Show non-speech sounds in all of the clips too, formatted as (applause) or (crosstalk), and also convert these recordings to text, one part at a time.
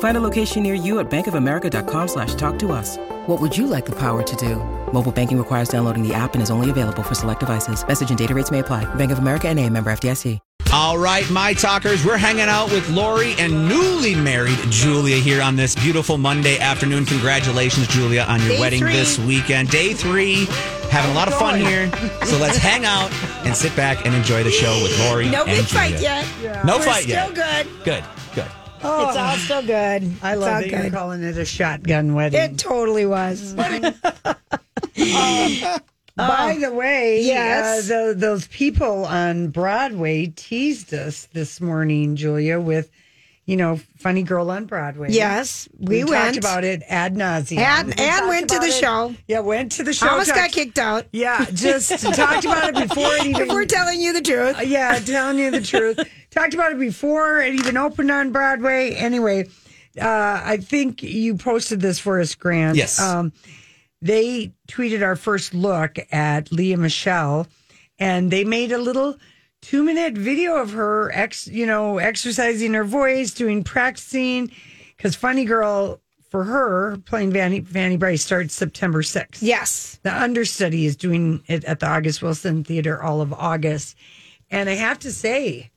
Find a location near you at bankofamerica.com slash talk to us. What would you like the power to do? Mobile banking requires downloading the app and is only available for select devices. Message and data rates may apply. Bank of America and a member FDIC. All right, my talkers, we're hanging out with Lori and newly married Julia here on this beautiful Monday afternoon. Congratulations, Julia, on your Day wedding three. this weekend. Day three. Having a lot of fun here. So let's (laughs) hang out and sit back and enjoy the show with Lori No and big Julia. fight yet. No We're fight still yet. good. Good, good. It's all still good. Oh. I It's love that you're calling it a shotgun wedding. It totally was. (laughs) By the way, Yes. uh, tho- those people on Broadway teased us this morning, Julia, with, you know, Funny Girl on Broadway. Yes, we talked went. about it ad nauseum. And- We and went to the it. show. Yeah, went to the show. Almost got kicked out. Yeah, just (laughs) talked about it before it even. If we're telling you the truth. Uh, yeah, telling you the truth. (laughs) Talked about it before it even opened on Broadway. Anyway, uh, I think you posted this for us, Grant. Yes. Um, they tweeted our first look at Lea Michele, and they made a little two minute video of her, ex, you know, exercising her voice, doing practicing. Because Funny Girl, for her, playing Fanny, Fanny Brice starts September 6th. Yes. The understudy is doing it at the August Wilson Theater all of August. And I have to say,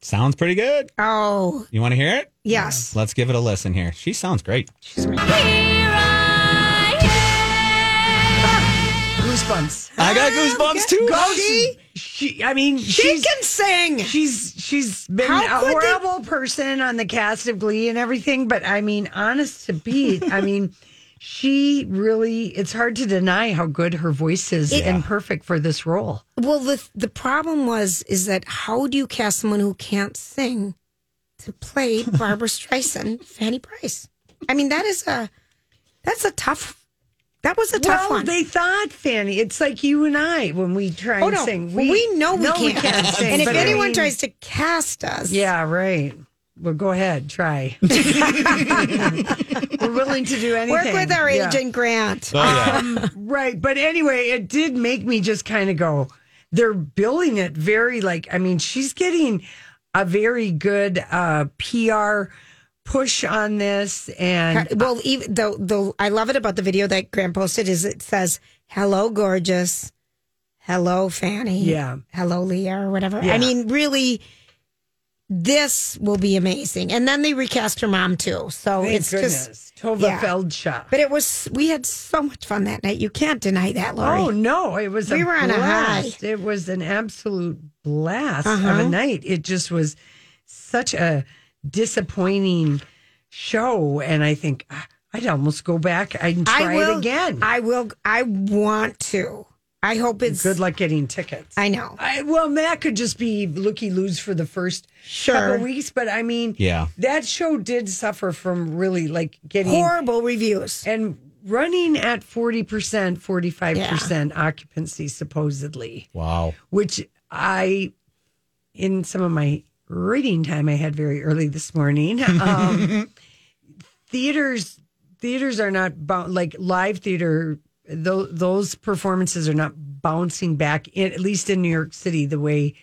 Sounds pretty good. Oh, You want to hear it? yes. Let's give it a listen here. She sounds great. goosebumps. I got goosebumps too. Goldie, she, I mean, She can sing. she's she's been How a could they- horrible person on the cast of Glee and everything, but I mean, honest to be, I (laughs) mean, she really. It's hard to deny how good her voice is and perfect for this role. Well, the the problem was is that how do you cast someone who can't sing to play (laughs) Barbra Streisand, Fanny Brice? I mean, that is a that's a tough. That was a tough well, one. they thought Fanny. It's like you and I when we try oh and no, sing. we, know we can't. (laughs) sing. and if but I anyone mean- tries to cast us, Yeah, right. Well, go ahead, try. (laughs) We're willing to do anything. work with our Yeah. agent Grant. Oh, yeah. Um, right. But anyway, it did make me just kind of go, they're billing it very like, I mean, she's getting a very good uh, PR push on this. And well, even though though I love it about the video that Grant posted is it says "Hello, gorgeous," "Hello, Fanny," Yeah. "Hello, Lea," or whatever. Yeah. I mean, really, this will be amazing. And then they recast her mom too, so thank it's goodness. just. Tovah yeah. Feldshuh. But it was we had so much fun that night. You can't deny that, Lori. Oh no! It was We were on a high. It was an absolute blast of Uh-huh. a night. It just was such a disappointing show, and I think ah, I'd almost go back and try I will it again. I will. I want to. I hope it's Good luck getting tickets. I know. I, well, that could just be looky loos for the first Sure. couple weeks, but I mean, Yeah. that show did suffer from really like getting Horrible reviews. and running at forty percent, forty five percent occupancy supposedly Wow. which I, in some of my reading time I had very early this morning, (laughs) um, theaters theaters are not bou- like live theater. Those, those performances are not bouncing back in at least in New York City the way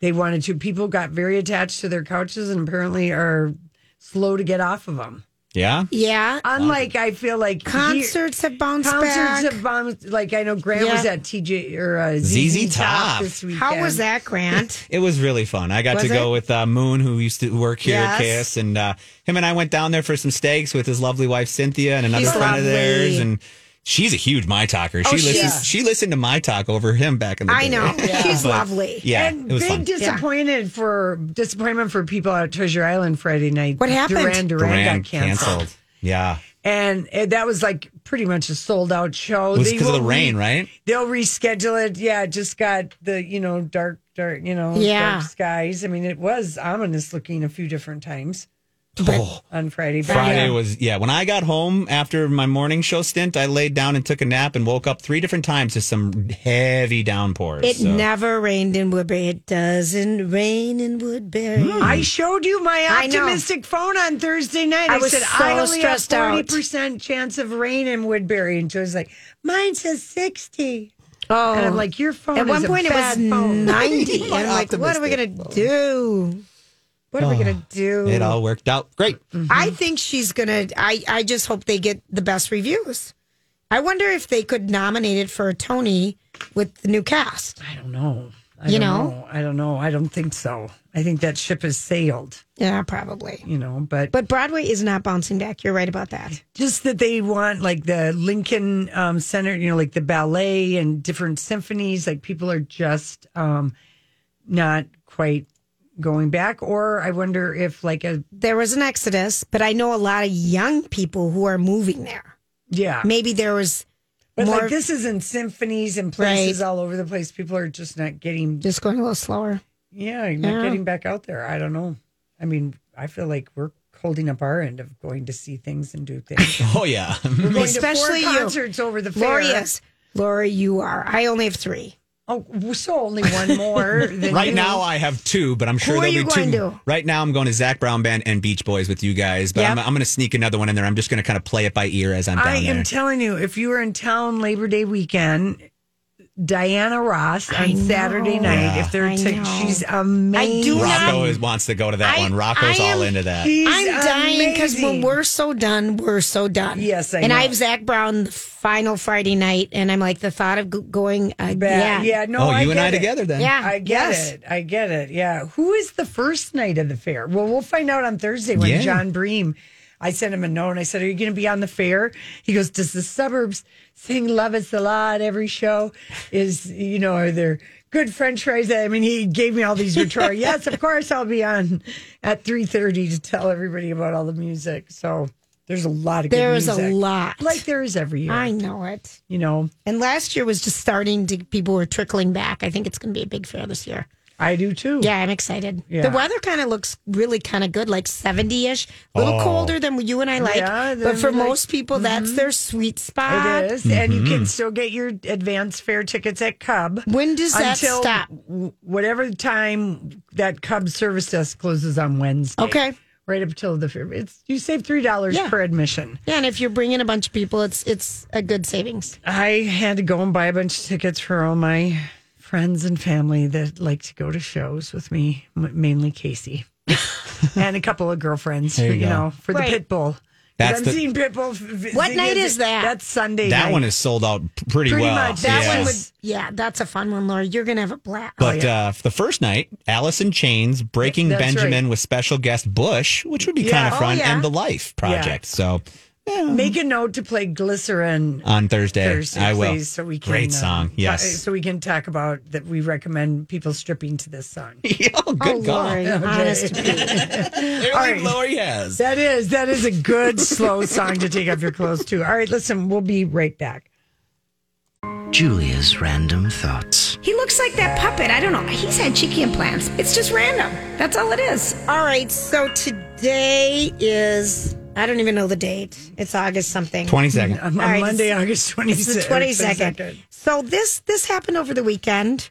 they wanted to. People got very attached to their couches and apparently are slow to get off of them. Yeah. Yeah. Unlike I feel like here- Concerts have bounced concerts back. have bounced. Like I know Grant was at TJ or uh, ZZ ZZ Top. Top this weekend. How was that, Grant? (laughs) It was really fun. I got Was to go it? with uh, Moon, who used to work here at Yes. KS, and uh, him and I went down there for some steaks with his lovely wife Cynthia and another He's friend of theirs, and She's a huge my talker. She Oh, listens. she's- She listened to my talk over him back in the day. I day. know. (laughs) She's But, lovely. Yeah, and it was big fun. disappointed for disappointment for people at Treasure Island Friday night. What happened? Duran Duran, Duran got canceled. canceled. Yeah, And uh, that was like pretty much a sold out show. it was because of the rain, re- right? They'll reschedule it. Yeah, it just got the, you know, dark, dark, you know, Yeah. dark skies. I mean, it was ominous looking a few different times Oh, on Friday. But Friday yeah. was yeah. When I got home after my morning show stint, I laid down and took a nap and woke up three different times to some heavy downpours. It so- never rained in Woodbury. It doesn't rain in Woodbury. Hmm. I showed you my optimistic phone on Thursday night. I I, was said so I only have stressed out. forty percent chance of rain in Woodbury, and Joe's like, "Mine says 60. Oh, And I'm like, "Your phone." at one is a point it was phone. 90. (laughs) and I'm like, what are we going to do? What are we going (sighs) to do? It all worked out great. I think she's going to, I, I just hope they get the best reviews. I wonder if they could nominate it for a Tony with the new cast. I don't know. I You don't know? I don't know. I don't think so. I think that ship has sailed. Yeah, probably. You know, but But Broadway is not bouncing back. You're right about that. just that they want like the Lincoln um, Center, you know, like the ballet and different symphonies. Like people are just um, not quite going back. Or I wonder if like a There was an exodus, but I know a lot of young people who are moving there. yeah, Maybe there was but more like this is in symphonies and places all over the place. People are just not getting just going a little slower. yeah, not Yeah. getting back out there. I don't know. I mean, I feel like we're holding up our end of going to see things and do things. (laughs) Oh yeah. We're going Especially to four you. concerts over the fair. Lori is. Lori, you are. I only have three. Oh, so only one more. (laughs) Right you. now, I have two, but I'm sure Who there'll be two. to? Right now, I'm going to Zac Brown Band and Beach Boys with you guys, but Yep. I'm, I'm going to sneak another one in there. I'm just going to kind of play it by ear as I'm down I there. am telling you, if you were in town Labor Day weekend, Diana Ross on Saturday night, Yeah. if they're I t- know. she's amazing. I do not- Rocco is, wants to go to that I- one. Rocco's I all into that. I'm dying because when we're so done, we're so done. Yes, I and know. I have Zac Brown the final Friday night, and I'm like the thought of going uh, again. Bad. Yeah, no, oh, I you and get I it. together then? Yeah. I get Yes. it. I get it. Yeah. Who is the first night of the fair? Well, we'll find out on Thursday when Yeah. Jon Bream. I sent him a note and I said, Are you going to be on the fair? He goes, Does the suburbs sing Love It's a Lot every show? Is, you know, are there good French fries? I mean, he gave me all these rhetorical. (laughs) yes, of course I'll be on at 3.30 to tell everybody about all the music. So there's a lot of good There is a lot. Like there is every year. I know it. you know, And last year was just starting to, people were trickling back. I think it's going to be a big fair this year. I do too. Yeah, I'm excited. Yeah. The weather kind of looks really kind of good, like 70 ish. A little Oh. colder than you and I like. Yeah, but for like, most people, that's their sweet spot. It is, and you Mm-hmm. can still get your advance fare tickets at Cub. When does that until stop? Whatever time that Cub service desk closes on Wednesday. Okay. right up until the fair. It's you save three dollars Yeah. per admission. Yeah, and if you're bringing a bunch of people, it's it's a good savings. I had to go and buy a bunch of tickets for all my friends and family that like to go to shows with me, mainly Casey, (laughs) and a couple of girlfriends. You you know, for Right. the Pitbull. That's I'm the- seeing Pitbull. What night is that? That's Sunday. That night. one is sold out p- pretty, Pretty well. much. That yeah. one would, yeah, that's a fun one, Laura. You're gonna have a blast. But uh, for the first night, Alice in Chains, Breaking That's Benjamin right. with special guest Bush, which would be Yeah. kind of Oh, fun, yeah. and the Life Project. So Make a note to play Glycerine on Thursday, Thursday, I will. please, so we can. Great uh, song, ta- yes. so we can talk about that. We recommend people stripping to this song. (laughs) oh, good oh, call. Lori, honest to (laughs) be. All right. Lori has. That is that is a good slow song to take off your clothes to. All right, listen, we'll be right back. Julia's random thoughts. He looks like that puppet. I don't know. He's had cheeky implants. It's just random. That's all it is. All right, so today is I don't even know the date. It's August something. 22nd. On, on All right, Monday, it's- August twenty It's the twenty second. So this this happened over the weekend,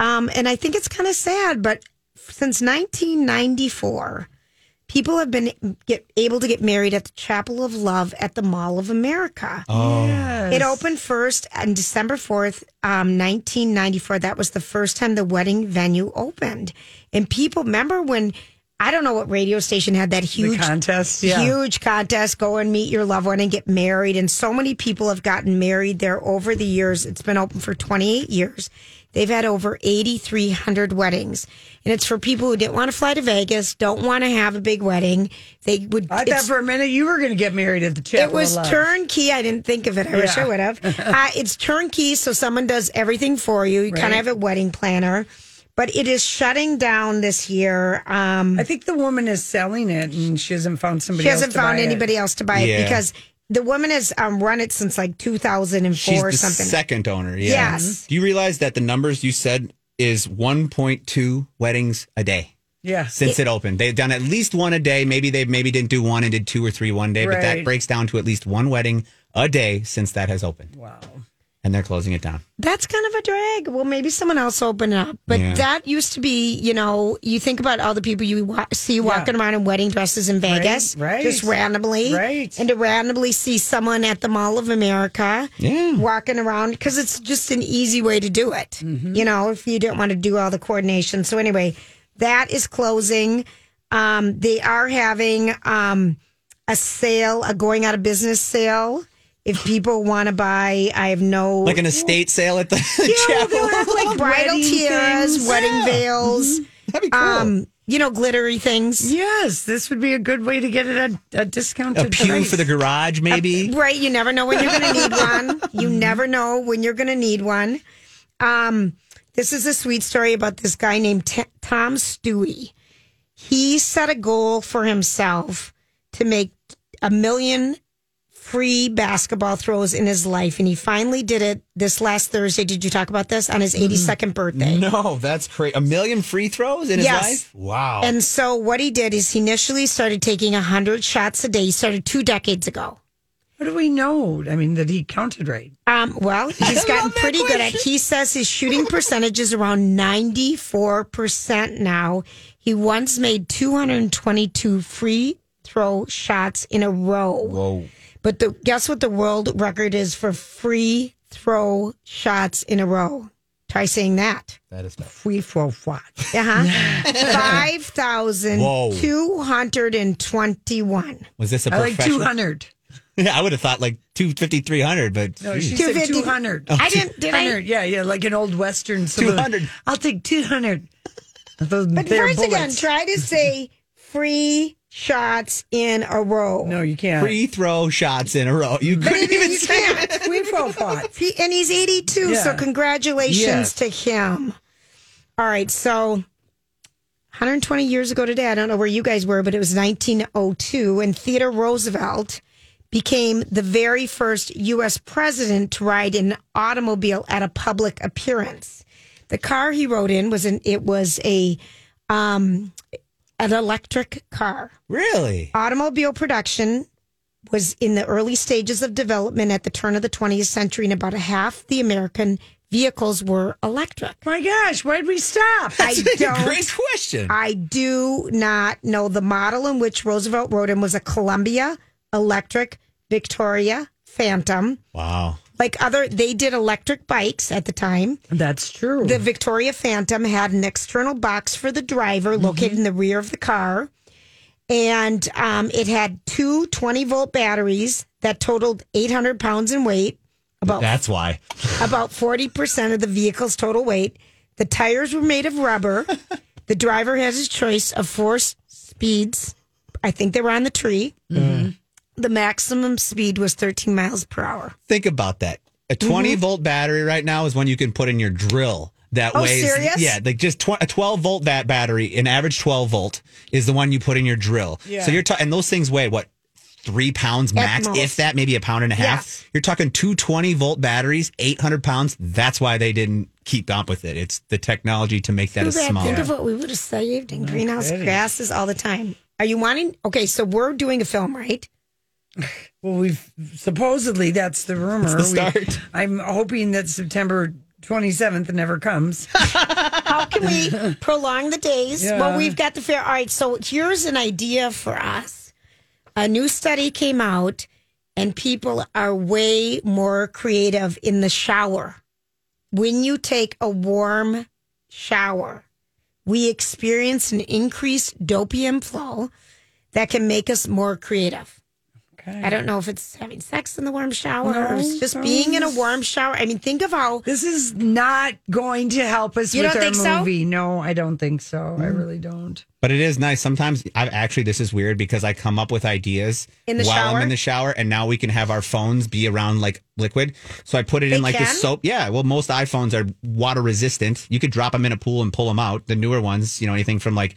um, and I think it's kind of sad. But since nineteen ninety four, people have been get able to get married at the Chapel of Love at the Mall of America. Oh. It opened first on December 4th, um, 1994. That was the first time the wedding venue opened. And people remember when, I don't know what radio station had that huge contest, yeah. huge contest, go and meet your loved one and get married. And so many people have gotten married there over the years. It's been open for 28 years. they've had over 8,300 weddings. And it's for people who didn't want to fly to Vegas, don't want to have a big wedding. They would. I thought for a minute you were going to get married at the it was turnkey. I didn't think of it. I wish I would have. (laughs) Uh, it's turnkey, so someone does everything for you. You kind of have a wedding planner, but it is shutting down this year. Um, I think the woman is selling it, and she hasn't found somebody. she hasn't else to found buy it. anybody else to buy it Yeah. because the woman has um, run it since like 2004 She's or the something. second owner. Yeah. Yes. Do you realize that the numbers you said is 1.2 weddings a day? Yeah, since it, opened. They've done at least one a day. Maybe they maybe didn't do one and did two or three one day, but that breaks down to at least one wedding a day since that has opened. Wow. And they're closing it down. That's kind of a drag. Well, maybe someone else open it up. But Yeah. that used to be, you know, you think about all the people you wa- see walking around in wedding dresses in Vegas, right. just randomly, Right. And to randomly see someone at the Mall of America, Yeah. walking around because it's just an easy way to do it. Mm-hmm. You know, if you didn't want to do all the coordination. So anyway, that is closing. Um, they are having um, a sale, a going out of business sale. If people want to buy, I have no Like an estate sale at the (laughs) yeah, chapel. they'll have like bridal Wedding tiaras, things. wedding veils, That'd be cool. um, you know, glittery things. Yes, this would be a good way to get it at a discounted a pew price. for the garage, maybe. Right, you never know when you're going to need one. You never know when you're going to need one. Um, this is a sweet story about this guy named T- Tom Stewie. He set a goal for himself to make a million free basketball throws in his life, and he finally did it this last Thursday. Did you talk about this on his 82nd birthday? No, that's crazy. A million free throws in his Yes. life? Wow. And so what he did is he initially started taking 100 shots a day. He started two decades ago. What do we know? I mean, that he counted right. Um, well, (laughs) he's gotten love that pretty good at. question. He says his shooting percentage is around ninety four percent now. He once made two hundred and twenty two free throw shots in a row. Whoa. But the guess what the world record is for free throw shots in a row? Try saying that. That is tough. We for what? Uh huh. Five thousand two hundred and twenty one. Was this a I like professional? two hundred. I would have thought like 250, 300, but No, she geez. said 250. two hundred. I didn't. Did I? yeah, yeah, like an old western. saloon. 200. I'll take two hundred. Those, But they're first again, try to say free shots in a row. No, you can't. free throw shots in a row. You couldn't even you say can't. it. We for what? He, and he's 82, so Yeah. congratulations to him. All right, so 120 years ago today, I don't know where you guys were, but it was 1902, and Theodore Roosevelt became the very first U.S. president to ride an automobile at a public appearance. The car he rode in was an it was a um, an electric car. Really? Automobile production was in the early stages of development at the turn of the 20th century, and about a half the American vehicles were electric. My gosh, why'd we stop? I don't. Great question. I do not know the model in which Roosevelt rode in was a Columbia electric Victoria Phantom. wow. Like other, they did electric bikes at the time. That's true. The Victoria Phantom had an external box for the driver located in the rear of the car. And um, it had two 20 volt batteries that totaled 800 pounds in weight, about, That's why. about 40% of the vehicle's total weight. The tires were made of rubber. (laughs) the driver has his choice of four s- speeds. I think they were on the tree. The maximum speed was 13 miles per hour. Think about that. A 20 volt battery right now is one you can put in your drill. That Mm-hmm. Oh, weighs, serious? yeah, like just tw- a 12 volt that battery, an average 12 volt is the one you put in your drill. Yeah. So you're talking, and those things weigh what, three pounds max, if that, maybe a pound and a half. Yes. You're talking two 20 volt batteries, 800 pounds. That's why they didn't keep up with it. It's the technology to make that Too as bad. small. Think of what we would have saved in greenhouse gases all the time. Are you wanting? Okay, so we're doing a film, right? Well, we've supposedly that's the rumor. That's the We- I'm hoping that September 27th never comes. (laughs) How can we prolong the days? Yeah. Well, we've got the fair. All right, so here's an idea for us. A new study came out, and people are way more creative in the shower. When you take a warm shower, we experience an increased dopium flow that can make us more creative. Okay. I don't know if it's having sex in the warm shower or No, it's just no, being in a warm shower. I mean, think of how This is not going to help us You with don't our think so? No, I don't think so. I mm. really don't. But it is nice. Sometimes I've actually this is weird because I come up with ideas In the while shower? I'm in the shower, and now we can have our phones be around like liquid. So I put it They in like can? this soap. Yeah. Well, most iPhones are water resistant. You could drop them in a pool and pull them out. The newer ones, you know, anything from like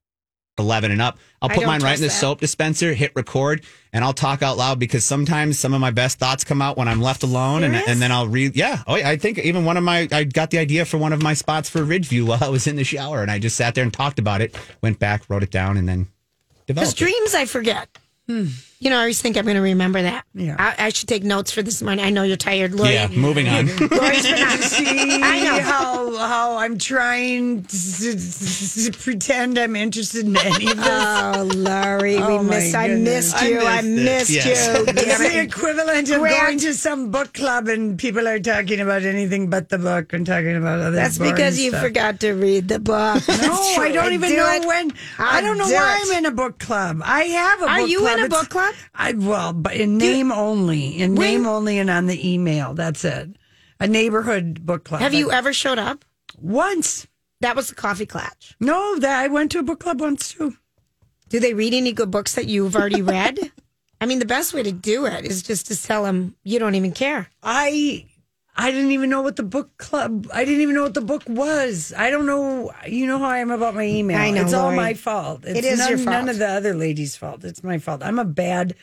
11 and up. I'll put mine right in the that. soap dispenser, hit record, and I'll talk out loud because sometimes some of my best thoughts come out when I'm left alone, and, and then I'll read. Yeah, oh, yeah, I think even one of my I got the idea for one of my spots for Ridgeview while I was in the shower, and I just sat there and talked about it. Went back, wrote it down, and then developed. it. dreams I forget. Hmm. You know, I always think I'm going to remember that. Yeah. I, I should take notes for this morning. I know you're tired, Lori. Yeah, moving on. Lori's been on. See I know. how how I'm trying to, to pretend I'm interested in any of this. Oh, Lori, we Oh, my miss. I missed you. I I missed missed. Yes. you. (laughs) It's the equivalent of Grant- going to some book club and people are talking about anything but the book and talking about other. Things. That's because you stuff. forgot to read the book. No, I don't even know it. when. I I'll don't know do why it. I'm in a book club. I have a. Book club. Are book you club. in a book club? I well, but in name only, in When- name only, and on the email. That's it. A neighborhood book club. Have you ever showed up? once? That was the coffee clutch. No, that I went to a book club once too. Do they read any good books that you've already read? (laughs) I mean, the best way to do it is just to tell them you don't even care. I I didn't even know what the book club. I didn't even know what the book was. I don't know. You know how I am about my email. I know, It's all my fault. It's It is none, your fault. None of the other ladies' fault. It's my fault. I'm a bad.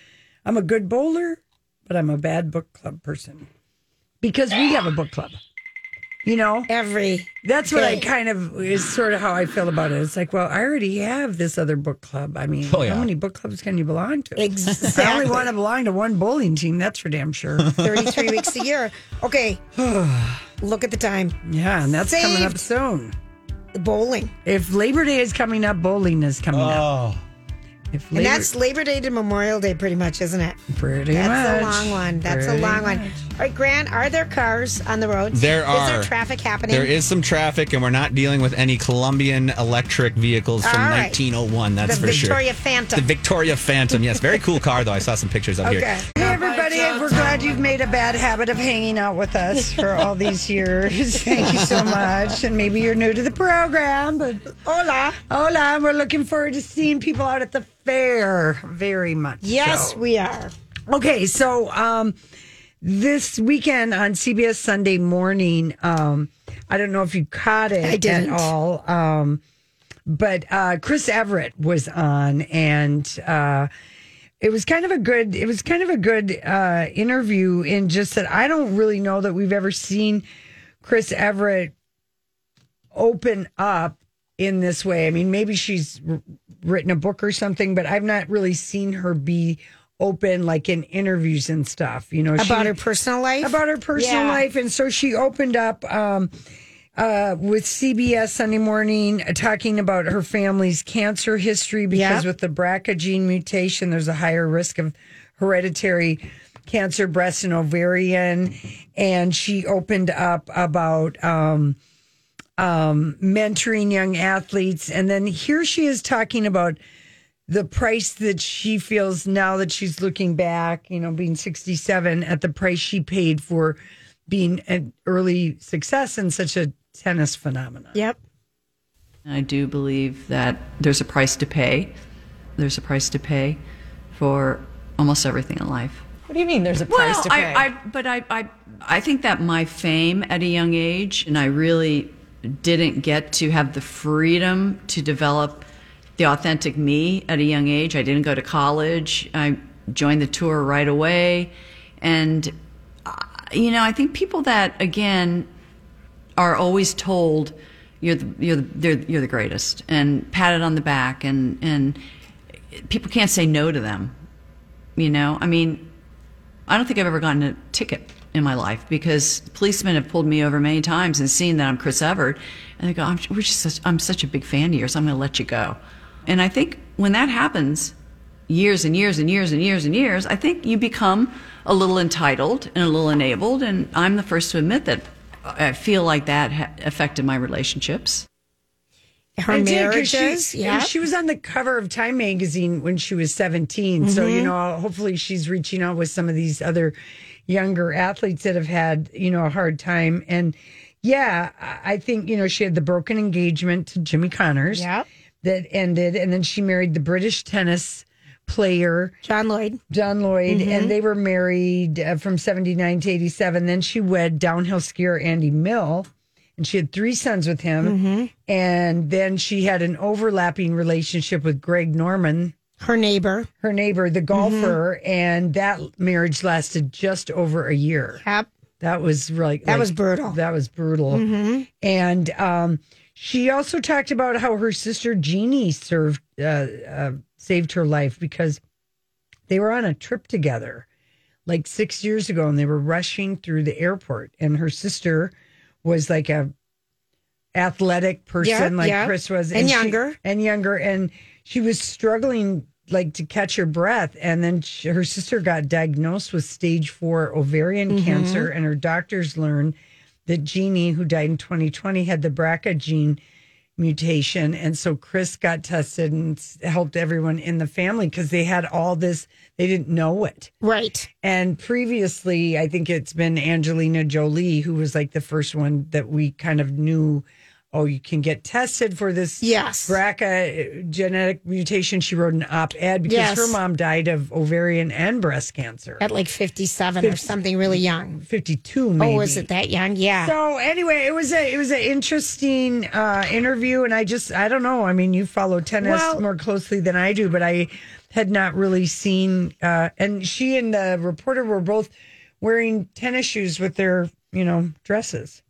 I'm a good bowler, but I'm a bad book club person because we have a book club. You know, Every that's what I kind of is sort of how I feel about it. It's like, well, I already have this other book club. I mean, Oh, yeah. how many book clubs can you belong to? I only exactly want to belong to one bowling team. That's for damn sure. (laughs) 33 weeks a year. Okay. (sighs) Look at the time. Yeah, and that's coming up Saved. soon. Bowling. If Labor Day is coming up, bowling is coming up. Oh. If And that's Labor Day to Memorial Day, pretty much, isn't it? pretty much. That's a long one. That's a Pretty long one. All right, Grant, are there cars on the road? There Is there are. traffic happening? there is some traffic, and we're not dealing with any Colombian electric vehicles from All right. 1901. That's the for sure. The Victoria Phantom. The Victoria Phantom. Yes, very cool car though. I saw some pictures up okay. here. Hey, everybody. We're glad you've made a bad habit of hanging out with us (laughs) for all these years. Thank you so much. And maybe you're new to the program, but Hola. hola. We're looking forward to seeing people out at the fair very much. Yes, so. we are. Okay, so um, this weekend on CBS Sunday Morning, um, I don't know if you caught it I didn't. at all, um, but uh, Chris Evert was on, and uh, it was kind of a good. It was kind of a good uh, interview in just that I don't really know that we've ever seen Chris Evert open up in this way. I mean, maybe she's written a book or something, but I've not really seen her be open like in interviews and stuff. You know, About she- her personal life? about her personal Yeah. life, and so she opened up. Um, uh, with CBS Sunday Morning, uh, talking about her family's cancer history because Yep. with the BRCA gene mutation, there's a higher risk of hereditary cancer, breast and ovarian. And she opened up about um, um, mentoring young athletes. And then here she is talking about the price that she feels now that she's looking back, you know, being 67, at the price she paid for being an early success in such a tennis phenomenon. Yep. I do believe that there's a price to pay. There's a price to pay for almost everything in life. What do you mean? There's a price Well, to pay? I, I, but I, I, I think that my fame at a young age, and I really didn't get to have the freedom to develop the authentic me at a young age. I didn't go to college. I joined the tour right away, and uh, you know, I think people that again are always told you're the, you're the, you're the greatest and patted on the back and and people can't say no to them. You know, I mean, I don't think I've ever gotten a ticket in my life because policemen have pulled me over many times and seen that I'm Chris Evert, and they go, I'm, we're just such, I'm such a big fan of yours, I'm going to let you go. And I think when that happens, years and years and years and years and years, I think you become a little entitled and a little enabled. And I'm the first to admit that I feel like that ha- affected my relationships. Her It did, 'cause marriages, she, yeah. She was on the cover of Time magazine when she was 17. So, Mm-hmm. you know, hopefully she's reaching out with some of these other younger athletes that have had, you know, a hard time. And yeah, I think, you know, she had the broken engagement to Jimmy Connors Yep. that ended. And then she married the British tennis player, John Lloyd. John Lloyd, Mm-hmm. and they were married uh, from 79 to 87. Then she wed downhill skier Andy Mill, and she had three sons with him. Mm-hmm. And then she had an overlapping relationship with Greg Norman, Her neighbor. her neighbor, the golfer, Mm-hmm. and that marriage lasted just over a year. Yep. That was like That was brutal. That was brutal. And um, she also talked about how her sister Jeannie served, uh, uh, saved her life because they were on a trip together, like six years ago, and they were rushing through the airport, and her sister was like a athletic person, Yeah, like yeah. Chris was, And she- younger. and younger, and she was struggling like to catch her breath and then she, her sister got diagnosed with stage 4 ovarian Mm-hmm. cancer and her doctors learned that Jeannie who died in 2020 had the BRCA gene mutation and so Chris got tested and helped everyone in the family because they had all this they didn't know it Right. and previously, I think it's been Angelina Jolie who was like the first one that we kind of knew. Oh, you can get tested for this Yes. BRCA genetic mutation. She wrote an op-ed because Yes. her mom died of ovarian and breast cancer. At like 57 or something really young. Fifty-two, maybe. Oh, was it that young? Yeah. So anyway, it was a it was an interesting uh, interview, and I just I don't know. I mean, you follow tennis Well- more closely than I do, but I had not really seen. Uh, and she and the reporter were both wearing tennis shoes with their you know dresses.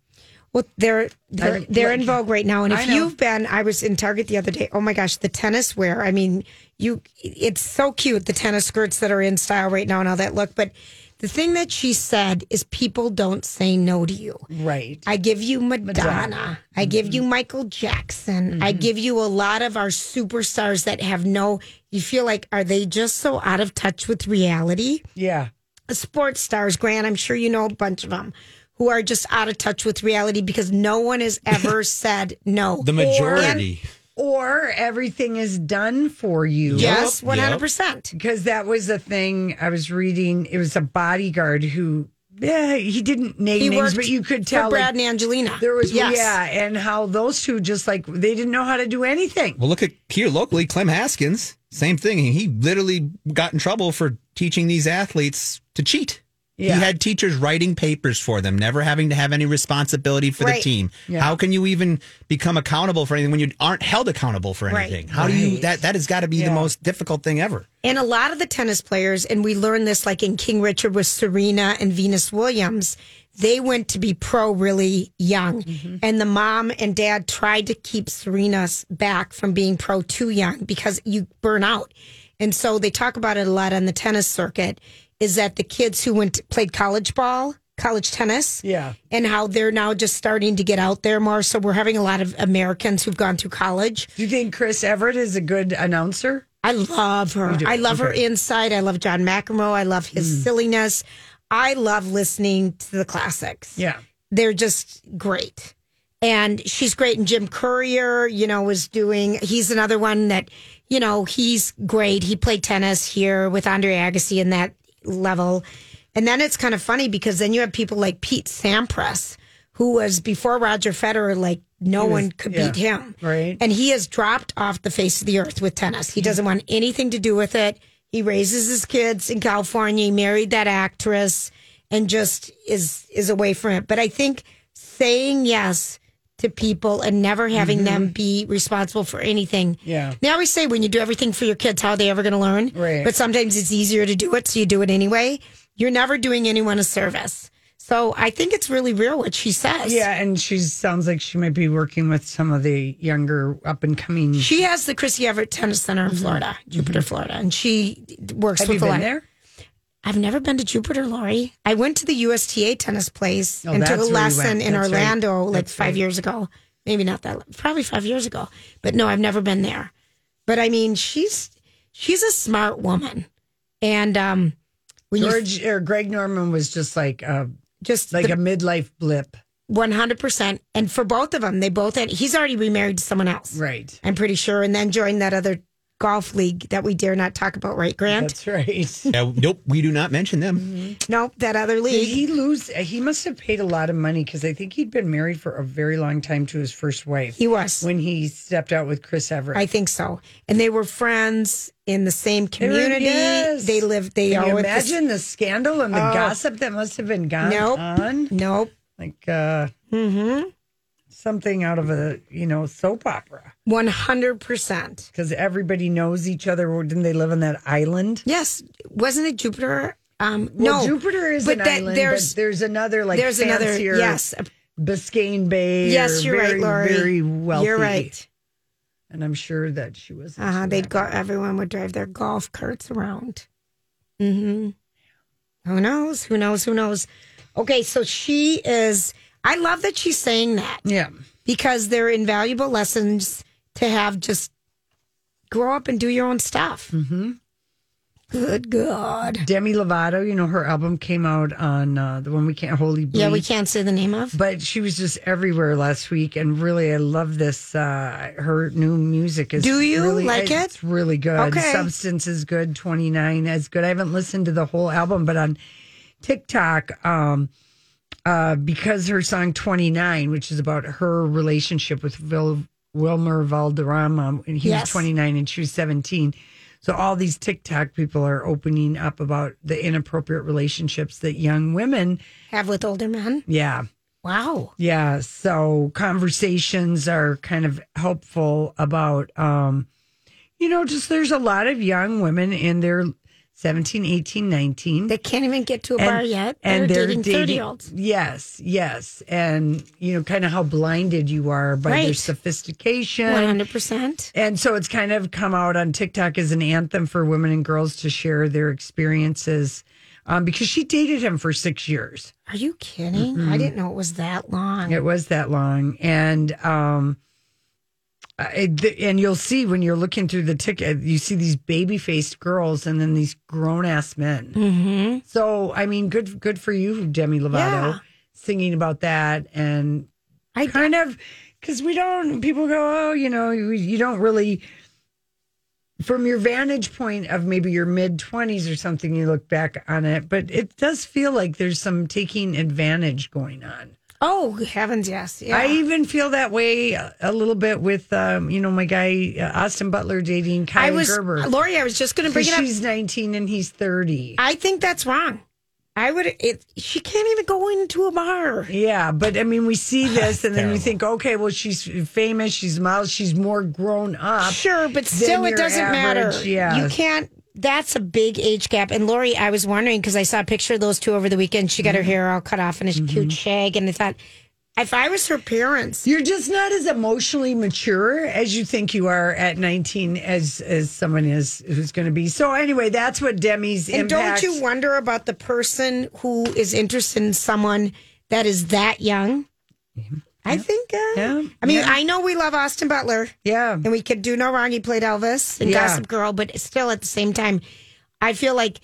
Well, they're they're, they're in vogue right now, and if you've been, I was in Target the other day. Oh my gosh, the tennis wear! I mean, you, it's so cute the tennis skirts that are in style right now and all that look. But the thing that she said is, people don't say no to you. Right. I give you Madonna. I give you Michael Jackson. I give you a lot of our superstars that have no. You feel like are they just so out of touch with reality? Yeah. sports stars, Grant, I'm sure you know a bunch of them who are just out of touch with reality because no one has ever (laughs) said no. The majority. Or everything is done for you. yes, Yep, yep. 100%. because that was a thing I was reading. It was a bodyguard who, yeah, he didn't name He names, but you could for tell. Brad like, and Angelina. there was, yes. yeah, and how those two just like they didn't know how to do anything. Well, look at here locally, Clem Haskins. Same thing. He literally got in trouble for teaching these athletes to cheat. Yeah. He had teachers writing papers for them, never having to have any responsibility for the team. Yeah. How can you even become accountable for anything when you aren't held accountable for Right. anything? How do you that that has got to be Yeah. the most difficult thing ever. And a lot of the tennis players, and we learned this like in King Richard with Serena and Venus Williams, they went to be pro really young. Mm-hmm. And the mom and dad tried to keep Serena's back from being pro too young because you burn out. And so they talk about it a lot on the tennis circuit is that the kids who went played college ball, college tennis, Yeah. and how they're now just starting to get out there more. So we're having a lot of Americans who've gone through college Do you think Chris Evert is a good announcer? I love her. I love her Okay. insight. I love John McEnroe. I love his mm. silliness. I love listening to the classics. Yeah. They're just great. And she's great. And Jim Courier, you know, was doing, he's another one that, you know, he's great. He played tennis here with Andre Agassi in that level. And then it's kind of funny because then you have people like Pete Sampras, who was before Roger Federer, like no one could yeah, beat him. right. And he has dropped off the face of the earth with tennis. He doesn't want anything to do with it. He raises his kids in California. He married that actress and just is is away from it. But I think saying yes to people and never having them be responsible for anything. Mm-hmm. Yeah. They always say when you do everything for your kids, how are they ever going to learn? Right. But sometimes it's easier to do it, so you do it anyway. You're never doing anyone a service. So I think it's really real what she says. Yeah, and she sounds like she might be working with some of the younger up and coming. She has the Chrissy Evert Tennis Center in Florida, Jupiter, Florida, and she works Have with you a been lot. there? I've never been to Jupiter, Lori. I went to the USTA tennis place Oh, and took a lesson in That's right. Orlando like That's five right. years ago. Maybe not that, probably five years ago. But no, I've never been there. But I mean, she's she's a smart woman, and um, when you George or Greg Norman was just like a, just like the- a midlife blip. One hundred percent, and for both of them, they both had. He's already remarried to someone else, Right. I'm pretty sure, and then joined that other golf league that we dare not talk about, right, Grant? That's right. (laughs) Yeah, nope, we do not mention them. nope, that other Did league. he lose? He must have paid a lot of money because I think he'd been married for a very long time to his first wife. He was. when he stepped out with Chris Evert. I think so, and they were friends in the same community. yes. They lived. They Can all you went to- imagine the scandal and the Oh. gossip that must have been gone Nope. on? Nope. Like uh, Mm-hmm. Something out of a you know soap opera One hundred percent. because everybody knows each other. Didn't they live on that island? Yes, wasn't it Jupiter? Um, Well, no, Jupiter is but an that- island, There's but there's another like there's another yes, Biscayne Bay. yes, you're very, right, Lori. Very wealthy. You're right. and I'm sure that she was. Uh huh. They'd go. Everyone would drive their golf carts around. Hmm. Who knows? Who knows? Who knows? Okay, so she is. I love that she's saying that Yeah, because they're invaluable lessons to have. Just grow up and do your own stuff. Mm-hmm. Good God. Demi Lovato. You know her album came out on uh, the one we can't wholly Bleed. Yeah, we can't say the name of. But she was just everywhere last week, and really, I love this. Uh, her new music is. Do you really, like it? It's really good. Okay. Substance is good. Twenty nine is good. I haven't listened to the whole album, but on TikTok, um, uh, because her song Twenty Nine, which is about her relationship with Vil- Wilmer Valderrama, and he Yes. was twenty nine and she was seventeen. So all these TikTok people are opening up about the inappropriate relationships that young women, Have with older men. yeah, Wow. yeah, so conversations are kind of helpful about um you know just there's a lot of young women in their 17, 18, 19 They can't even get to a bar yet. They're and they're dating dating 30 year olds. Yes, yes. And you know kind of how blinded you are by their Right. sophistication. 100%. And so it's kind of come out on TikTok as an anthem for women and girls to share their experiences um, because she dated him for six years. Are you kidding? I didn't know it was that long. It was that long, and um, And you'll see when you're looking through the ticket, you see these baby faced girls and then these grown ass men. Mm-hmm. So I mean, good good for you, Demi Lovato, Yeah. singing about that and I kind of because we don't people go, oh, you know, you, you don't really. From your vantage point of maybe your mid 20s or something, you look back on it, but it does feel like there's some taking advantage going on. Oh, heavens, yes. Yeah. I even feel that way a, a little bit with, um, you know, my guy uh, Austin Butler dating Kylie I was, Gerber. Lori, I was just going to bring it up. she's 19 and he's 30. I think that's wrong. I would, it, she can't even go into a bar. yeah, but I mean, we see (sighs) this and then you think, okay, well, she's famous, she's mild, she's more grown up. Sure, but still, it doesn't matter. yeah. You can't, that's a big age gap. And Lori, I was wondering because I saw a picture of those two over the weekend. She got Mm-hmm. her hair all cut off and a cute shag. And I thought, if I was her parents, You're just not as emotionally mature as you think you are at 19 as as someone is who's going to be. So anyway, that's what Demi's And impact. don't you wonder about the person who is interested in someone that is that young? I think. Uh, Yeah, I mean, yeah. I know we love Austin Butler, Yeah. and we could do no wrong. He played Elvis and Yeah. Gossip Girl, but still, at the same time, I feel like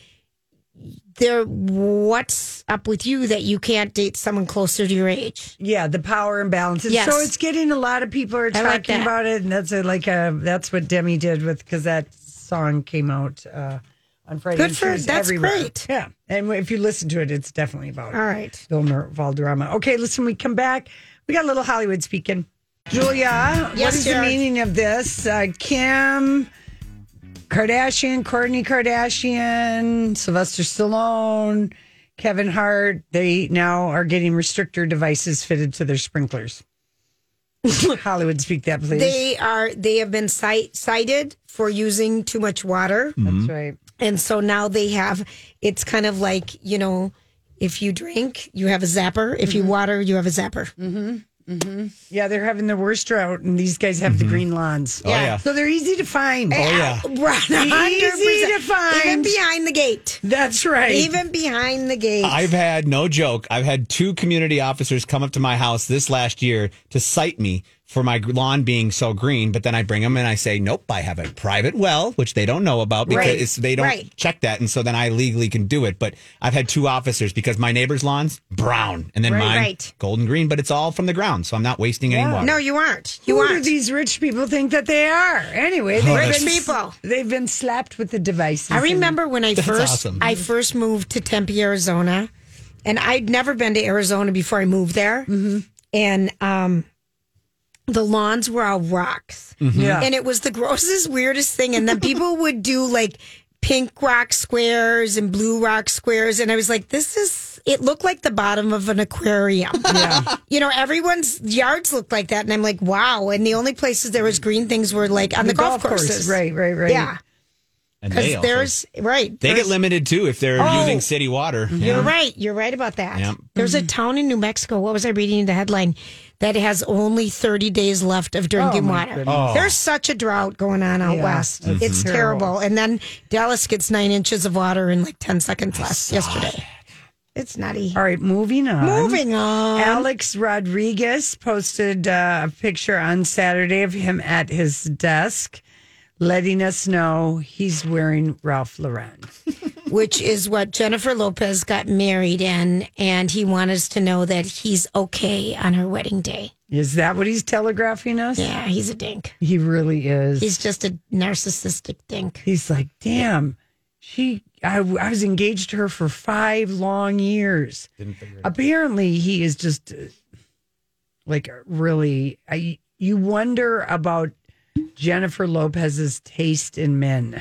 there. What's up with you that you can't date someone closer to your age? Yeah, the power imbalances. Yes. So it's getting a lot of people are I like talking about it, and that's a, like a that's what Demi did with because that song came out uh, on Friday. Good for- that's everywhere. great. Yeah, and if you listen to it, it's definitely about All right. Vilmer Valderrama. Okay, listen, we come back. We got a little Hollywood speaking. Julia, what Yes, is the meaning of this? Uh, Kim Kardashian, Kourtney Kardashian, Sylvester Stallone, Kevin Hart, they now are getting restrictor devices fitted to their sprinklers. (laughs) Hollywood, speak that, please. They are. They have been cite, cited for using too much water, That's right. and so now they have. It's kind of like you know, if you drink, you have a zapper. If you mm-hmm. water, you have a zapper. Mm-hmm. Mm-hmm. Yeah, they're having the worst drought, and these guys have the green lawns. Oh, yeah. So they're easy to find. Oh, yeah. (laughs) Right, Easy to find. even behind the gate. That's right. Even behind the gate. I've had no joke. I've had two community officers come up to my house this last year to cite me for my lawn being so green, but then I bring them and I say, "Nope, I have a private well," which they don't know about because Right. they don't Right. check that, and so then I legally can do it. But I've had two officers because my neighbor's lawn's brown, and then Right, mine right. golden green, but it's all from the ground, so I'm not wasting any water. no, you aren't. You Who aren't. these rich people think that they are? Anyway, they've Rich been, people. They've been slapped with the devices. I remember when I first awesome. I first moved to Tempe, Arizona, and I'd never been to Arizona before I moved there. Mm-hmm. And um, the lawns were all rocks, mm-hmm. Yeah. and it was the grossest, weirdest thing. And then people (laughs) would do like pink rock squares and blue rock squares, and I was like, this is. It looked like the bottom of an aquarium. (laughs) Yeah. you know, everyone's yards looked like that, and I'm like, wow. And the only places there was green things were like on the, golf, course. courses, Right, right, right. Yeah, because there's right. they get limited too if they're Oh. using city water. You're Yeah. right. You're right about that. Yep. There's a mm-hmm. town in New Mexico. What was I reading in the headline? That has only 30 days left of drinking my water. Oh. There's such a drought going on out Yeah, west. it's It's terrible. terrible. And then Dallas gets nine inches of water in like 10 seconds less yesterday. It's nutty. All right, moving on. Moving on. Alex Rodriguez posted uh, a picture on Saturday of him at his desk, letting us know he's wearing Ralph Lauren. (laughs) which is what Jennifer Lopez got married in. And he wanted us to know that he's okay on her wedding day. Is that what he's telegraphing us? Yeah, he's a dink. He really is. He's just a narcissistic dink. He's like, damn, she. I, I was engaged to her for five long years. Apparently, he is just uh, like really. I you wonder about Jennifer Lopez's taste in men.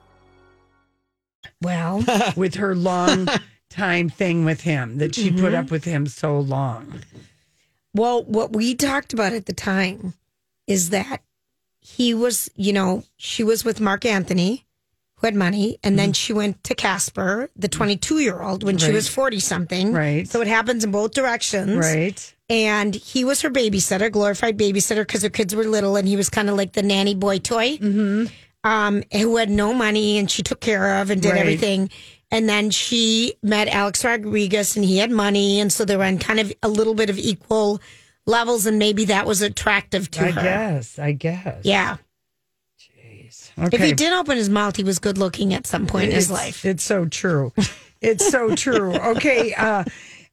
Well, (laughs) with her long (laughs) time thing with him that she put mm-hmm. up with him so long. Well, what we talked about at the time is that he was, you know, she was with Marc Anthony, who had money, and then mm-hmm. she went to Casper, the mm-hmm. 22 year old, when she was 40 something. Right. So it happens in both directions. Right. And he was her babysitter, glorified babysitter, because her kids were little, and he was kind of like the nanny boy toy, mm-hmm. Um, who had no money, and she took care of and did Right. everything. And then she met Alex Rodriguez, and he had money, and so they were on kind of a little bit of equal levels, and maybe that was attractive to I her. guess. I guess. Yeah. Okay. If he did open his mouth, he was good looking at some point in his life. It's so true. It's so true. (laughs) Okay. Uh,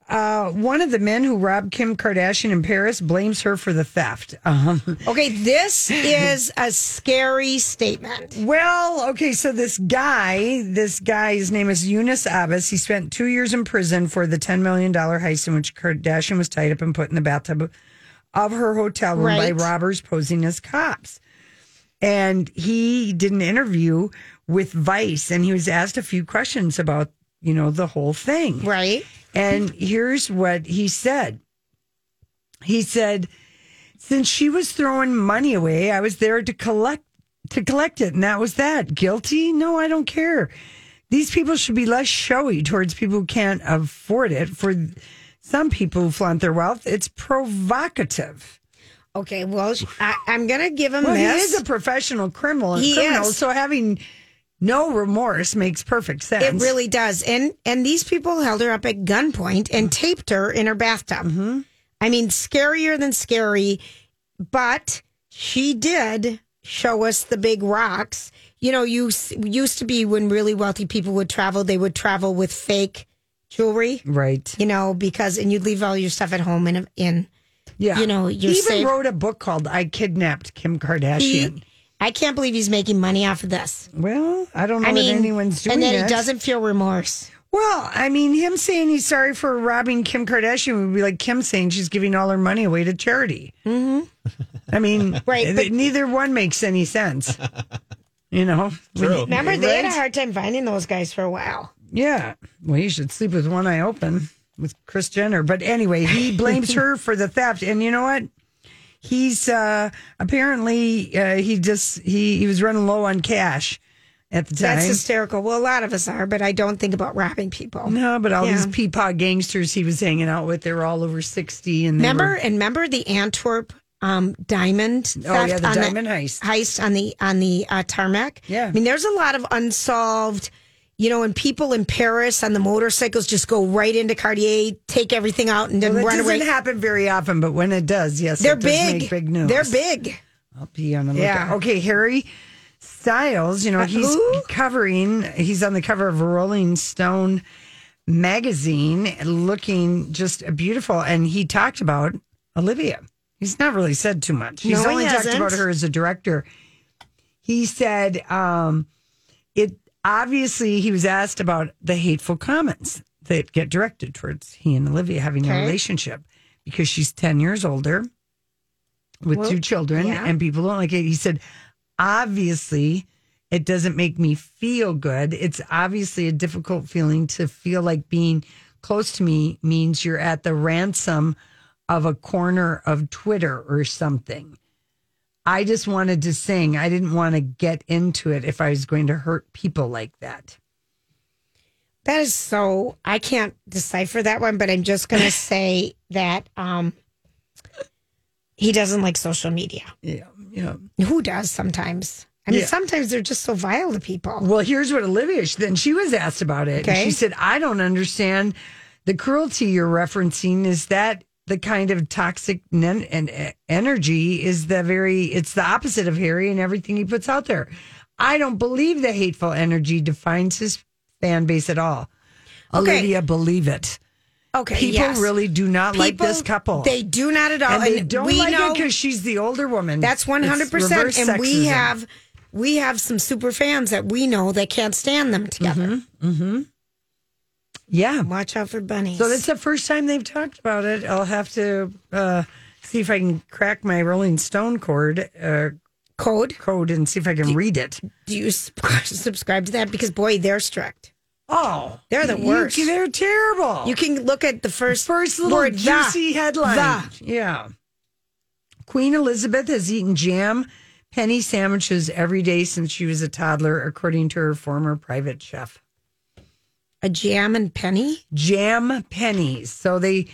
uh, one of the men who robbed Kim Kardashian in Paris blames her for the theft. Um, (laughs) Okay, this is a scary statement. well, okay, so this guy, this guy, his name is Yunice Abbas. He spent two years in prison for the $10 million heist in which Kardashian was tied up and put in the bathtub of her hotel room Right. by robbers posing as cops. And he did an interview with Vice and he was asked a few questions about, you know, the whole thing. Right. And here's what he said. He said, since she was throwing money away, I was there to collect to collect it, and that was that. Guilty? No, I don't care. these people should be less showy towards people who can't afford it. For some people who flaunt their wealth, it's provocative. Okay, well, I, am going to give him well, this. He is a professional criminal, he criminal is. so having no remorse makes perfect sense. It really does. And and these people held her up at gunpoint and taped her in her bathtub. Mm-hmm. I mean, scarier than scary, but she did show us the big rocks. You know, you used to be when really wealthy people would travel, they would travel with fake jewelry, right? You know, because and you'd leave all your stuff at home in in yeah. You know, he even safe. wrote a book called "I Kidnapped Kim Kardashian." He, I can't believe he's making money off of this. Well, I don't know I mean, anyone's doing and then it. he doesn't feel remorse. Well, I mean, him saying he's sorry for robbing Kim Kardashian would be like Kim saying she's giving all her money away to charity. Mm-hmm. I mean, (laughs) right? But neither one makes any sense. You know, True. Remember, they had a hard time finding those guys for a while. Yeah. Well, you should sleep with one eye open with Kris Jenner. But anyway, he blames (laughs) her for the theft. And you know what? He's uh, apparently uh, he just he, he was running low on cash at the time. That's hysterical. Well, a lot of us are, but I don't think about robbing people. No, but all Yeah. these peepaw gangsters he was hanging out with, they were all over sixty. And Remember were- and remember the Antwerp um, diamond. Oh, yeah, the on diamond heist. heist on the on the uh, tarmac. Yeah. I mean, there's a lot of unsolved. You know, and people in Paris on the motorcycles just go right into Cartier, take everything out, and then well, run doesn't away. happen very often, but when it does, yes, They're it does big. big news. They're big. I'll be on the lookout. Yeah. Okay, Harry Styles, you know, Uh, he's who? covering, he's on the cover of Rolling Stone magazine looking just beautiful. And he talked about Olivia. He's not really said too much. He's No, he only talked hasn't. about her as a director. He said, um, it obviously, he was asked about the hateful comments that get directed towards he and Olivia having a relationship because she's 10 years older with Well, two children yeah. and people don't like it. He said, obviously, it doesn't make me feel good. It's obviously a difficult feeling to feel like being close to me means you're at the ransom of a corner of Twitter or something. I just wanted to sing. I didn't want to get into it if I was going to hurt people like that. That is so. I can't decipher that one, but I'm just going (laughs) to say that um, he doesn't like social media. Yeah, yeah. Who does sometimes? I mean, Yeah. sometimes they're just so vile to people. Well, here's what Olivia then she was asked about it. and Okay. She said, "I don't understand the cruelty you're referencing. Is that the kind of toxic nen- and energy? Is the very it's the opposite of Harry and everything he puts out there. I don't believe the hateful energy defines his fan base at all. Okay. Olivia, believe it. Okay, People yes. really do not like this couple. They do not at all. and they don't we like know it because she's the older woman. that's one hundred percent. And we have we have some super fans that we know that can't stand them together. Mm-hmm. Yeah. Watch out for bunnies. So that's the first time they've talked about it. I'll have to uh, see if I can crack my Rolling Stone cord uh, code code and see if I can read it. do you sub- subscribe to that? Because boy, they're strict. Oh, They're the you- worst. they're terrible. You can look at the first first little word, the, juicy headline. the. Yeah. Queen Elizabeth has eaten jam penny sandwiches every day since she was a toddler, according to her former private chef. A jam and penny. jam pennies. So they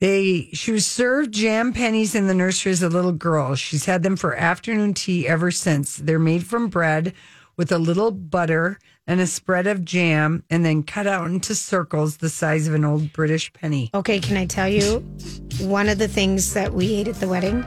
they she was served jam pennies in the nursery as a little girl. She's had them for afternoon tea ever since. They're made from bread with a little butter and a spread of jam and then cut out into circles the size of an old British penny. Okay, can I tell you one of the things that we ate at the wedding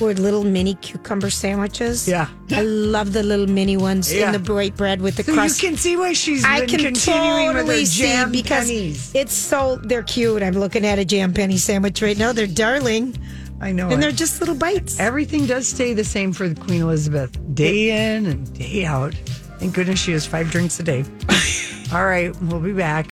were little mini cucumber sandwiches. Yeah. I love the little mini ones Yeah. in the white bread with the So crust. you can see why she's I been can continuing with her totally see because pennies. it's so they're cute. I'm looking at a jam penny sandwich right now. They're darling, I know. and it. they're just little bites. Everything does stay the same for the Queen Elizabeth, day in and day out. Thank goodness she has five drinks a day. (laughs) All right, we'll be back.